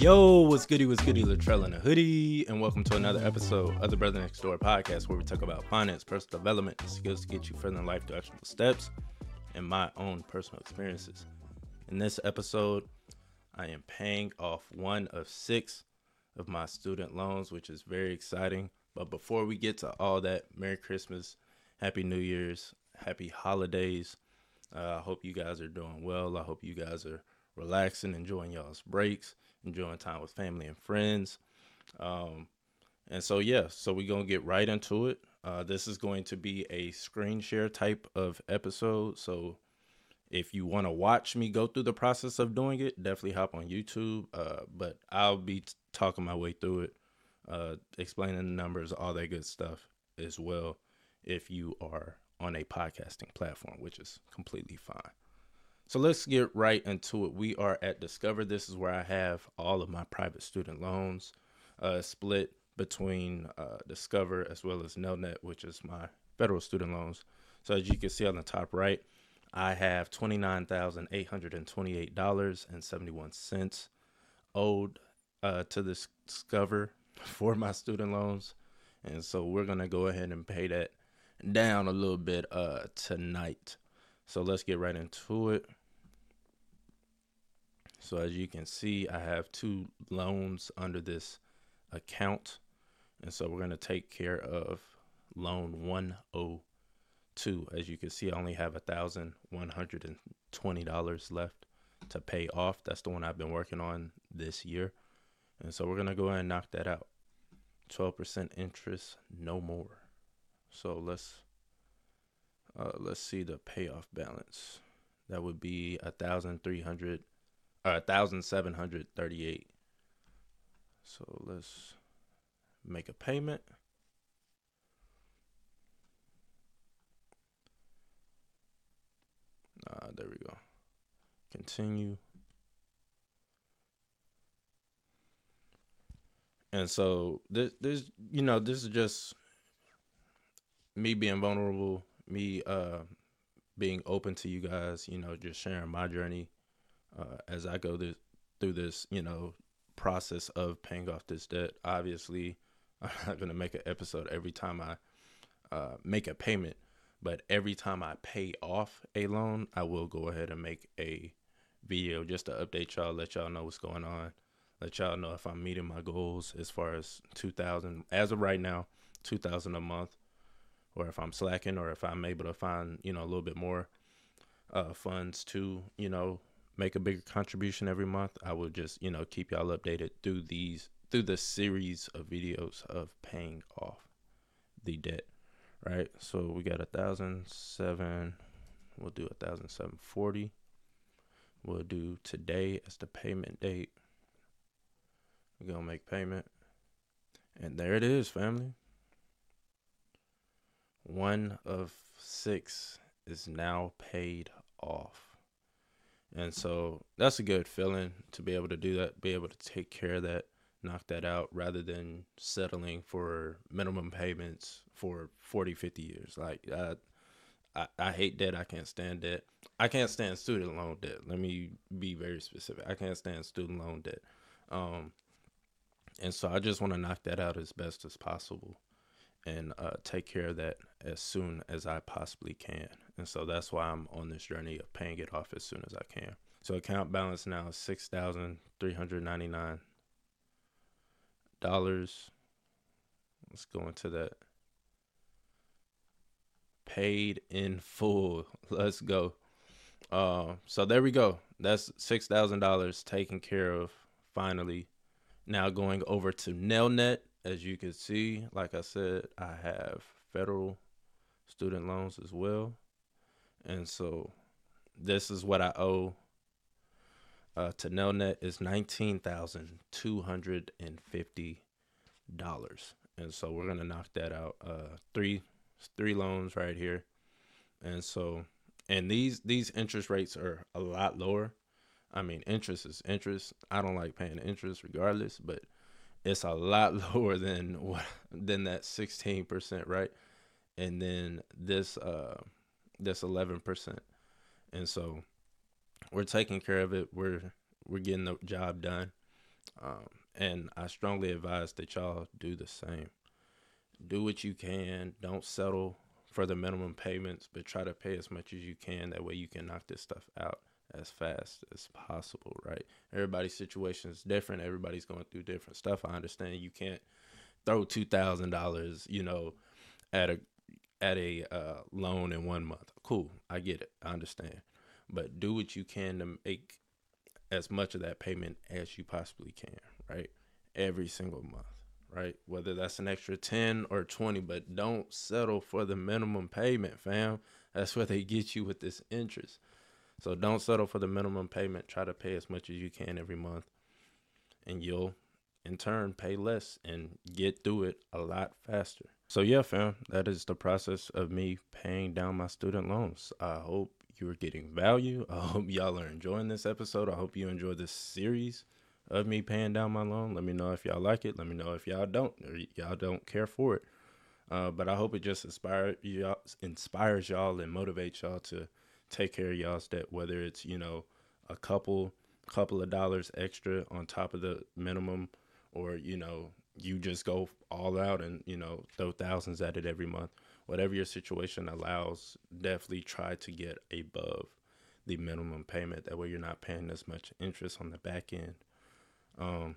Yo, what's goody, what's goody, Latrell in a hoodie, and welcome to another episode of the Brother Next Door podcast where we talk about finance, personal development, skills to get you further in life through actionable steps and my own personal experiences. In this episode, I am paying off one of six of my student loans, which is very exciting. But before we get to all that, Merry Christmas, Happy New Year's, Happy Holidays. Uh, I hope you guys are doing well. I hope you guys are relaxing, enjoying y'all's breaks, enjoying time with family and friends. Um, and so, yeah, so we're going to get right into it. Uh, this is going to be a screen share type of episode. So, if you want to watch me go through the process of doing it, definitely hop on YouTube. Uh, but I'll be t- talking my way through it, uh, explaining the numbers, all that good stuff as well. If you are on a podcasting platform, which is completely fine. So let's get right into it. We are at Discover. This is where I have all of my private student loans uh, split between uh, Discover as well as Nelnet, which is my federal student loans. So as you can see on the top right, I have twenty nine thousand eight hundred and twenty eight dollars and seventy one cents owed uh, to Discover for my student loans, and so we're gonna go ahead and pay that down a little bit uh, tonight. So let's get right into it. So as you can see, I have two loans under this account. And so we're going to take care of loan 102. As you can see, I only have $1,120 left to pay off. That's the one I've been working on this year. And so we're going to go ahead and knock that out. 12% interest, no more. So let's uh, let's see the payoff balance. That would be a thousand three hundred a thousand seven hundred thirty eight. So let's make a payment. Uh, there we go. Continue. And so this, this, you know, this is just me being vulnerable, me uh, being open to you guys, you know, just sharing my journey uh, as I go this, through this, you know, process of paying off this debt. Obviously, I'm not going to make an episode every time I uh, make a payment, but every time I pay off a loan, I will go ahead and make a video just to update y'all, let y'all know what's going on, let y'all know if I'm meeting my goals as far as 2000 as of right now, 2000 a month, or if I'm slacking, or if I'm able to find you know a little bit more uh, funds to you know make a bigger contribution every month, I will just, you know, keep y'all updated through these through the series of videos of paying off the debt. Right? So we got a thousand seven we'll do a thousand seven forty. We'll do today as the payment date. We're gonna make payment. And there it is, family. One of six is now paid off. And so that's a good feeling to be able to do that, be able to take care of that, knock that out rather than settling for minimum payments for 40, 50 years. Like, I, I, I hate debt. I can't stand debt. I can't stand student loan debt. Let me be very specific. I can't stand student loan debt. Um, and so I just want to knock that out as best as possible and uh, take care of that as soon as I possibly can. And so that's why I'm on this journey of paying it off as soon as I can. So account balance now is six thousand three hundred ninety nine dollars. Let's go into that. Paid in full. Let's go. Uh, so there we go. That's six thousand dollars taken care of finally. Now going over to Nelnet. As you can see, like I said, I have federal student loans as well. And so this is what I owe uh, to Nelnet is nineteen thousand two hundred and so we're gonna knock that out. Uh, three three loans right here, and so and these these interest rates are a lot lower. I mean, interest is interest. I don't like paying interest regardless, but it's a lot lower than what than that sixteen percent, right? And then this uh this 11%. And so we're taking care of it. We're we're getting the job done. Um, and I strongly advise that y'all do the same. Do what you can. Don't settle for the minimum payments, but try to pay as much as you can. That way you can knock this stuff out as fast as possible, right? Everybody's situation is different. Everybody's going through different stuff. I understand you can't throw two thousand dollars, you know, at a at a uh, loan in one month. Cool, I get it. I understand, but do what you can to make as much of that payment as you possibly can, right? Every single month, right? Whether that's an extra 10 or 20, but don't settle for the minimum payment, fam. That's where they get you with this interest. So don't settle for the minimum payment. Try to pay as much as you can every month, and you'll in turn pay less and get through it a lot faster. So yeah, fam, that is the process of me paying down my student loans. I hope you're getting value. I hope y'all are enjoying this episode. I hope you enjoy this series of me paying down my loan. Let me know if y'all like it. Let me know if y'all don't or y'all don't care for it. Uh, but I hope it just inspires y'all, inspires y'all and motivates y'all to take care of y'all's debt, whether it's you know a couple couple of dollars extra on top of the minimum, or you know you just go all out and you know throw thousands at it every month. Whatever your situation allows, definitely try to get above the minimum payment. That way you're not paying as much interest on the back end. Um,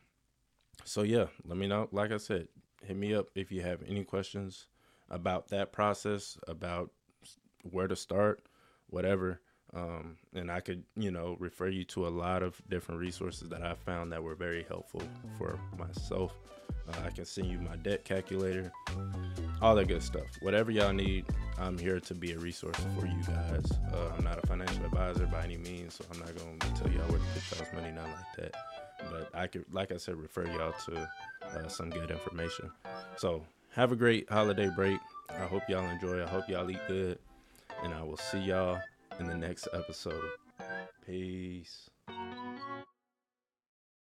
so yeah, let me know. Like I said, hit me up if you have any questions about that process, about where to start, whatever. Um, and I could, you know, refer you to a lot of different resources that I found that were very helpful for myself. Uh, I can send you my debt calculator, all that good stuff. Whatever y'all need, I'm here to be a resource for you guys. Uh, I'm not a financial advisor by any means, so I'm not to tell y'all where to put y'all's money, not like that. But I could, like I said, refer y'all to uh, some good information. So have a great holiday break. I hope y'all enjoy. I hope y'all eat good. And I will see y'all in the next episode. Peace.